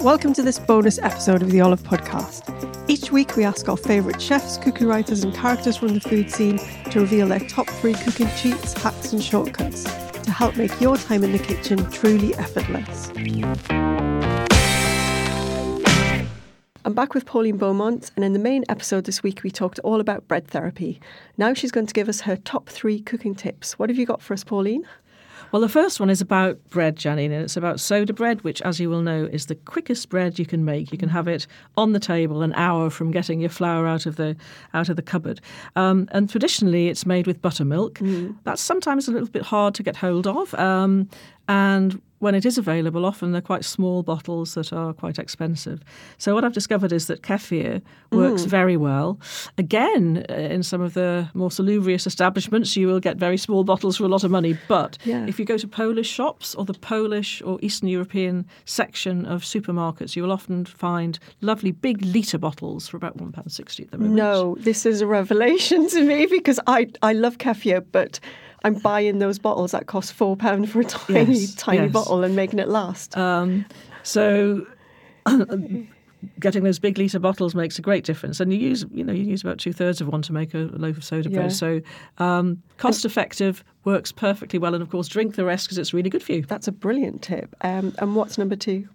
Welcome to this bonus episode of the Olive Podcast. Each week, we ask our favourite chefs, cookie writers, and characters from the food scene to reveal their top three cooking cheats, hacks, and shortcuts to help make your time in the kitchen truly effortless. I'm back with Pauline Beaumont, and in the main episode this week, we talked all about bread therapy. Now she's going to give us her top three cooking tips. What have you got for us, Pauline? Well, the first one is about bread, Janine, and it's about soda bread, which, as you will know, is the quickest bread you can make. You can have it on the table an hour from getting your flour out of the out of the cupboard. Um, and traditionally, it's made with buttermilk. Mm. That's sometimes a little bit hard to get hold of. Um, and when it is available, often they're quite small bottles that are quite expensive. So what I've discovered is that kefir works mm. very well. Again, uh, in some of the more salubrious establishments, you will get very small bottles for a lot of money. But yeah. if you go to Polish shops or the Polish or Eastern European section of supermarkets, you will often find lovely big litre bottles for about one pound sixty at the moment. No, this is a revelation to me because I I love kefir, but I'm buying those bottles that cost four pound for a tiny, yes, tiny yes. bottle and making it last. Um, so. getting those big litre bottles makes a great difference, and you use you know you use about two thirds of one to make a loaf of soda bread. Yeah. So um, cost effective, works perfectly well, and of course drink the rest because it's really good for you. That's a brilliant tip. Um, and what's number two?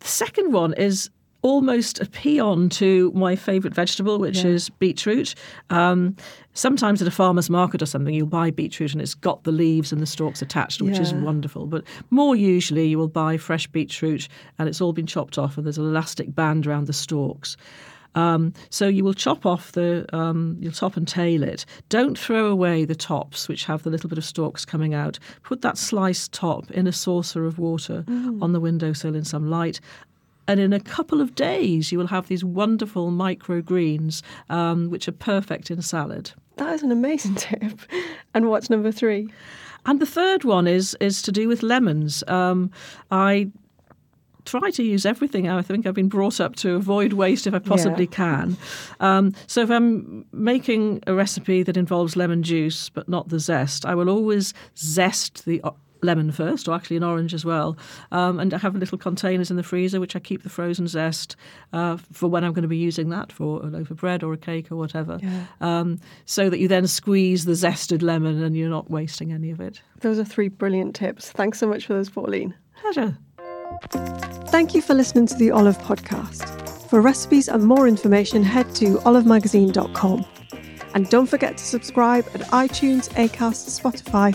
The second one is almost a paean to my favourite vegetable, which yeah. is beetroot. Um, sometimes at a farmer's market or something, you'll buy beetroot and it's got the leaves and the stalks attached, which yeah. is wonderful. But more usually, you will buy fresh beetroot and it's all been chopped off and there's an elastic band around the stalks. Um, so you will chop off the, um, you'll top and tail it. Don't throw away the tops, which have the little bit of stalks coming out. Put that sliced top in a saucer of water mm. on the windowsill in some light, and in a couple of days, you will have these wonderful microgreens, um, which are perfect in salad. That is an amazing tip. And what's number three? And the third one is is to do with lemons. Um, I try to use everything. I think I've been brought up to avoid waste if I possibly yeah. can. Um, so if I'm making a recipe that involves lemon juice but not the zest, I will always zest the lemon first, or actually an orange as well. Um, and I have little containers in the freezer which I keep the frozen zest uh, for when I'm going to be using that for a loaf of bread or a cake or whatever. Yeah. Um, so that you then squeeze the zested lemon and you're not wasting any of it. Those are three brilliant tips. Thanks so much for those, Pauline. Pleasure. Thank you for listening to the Olive Podcast. For recipes and more information, head to olivemagazine.com. And don't forget to subscribe at iTunes, Acast, Spotify,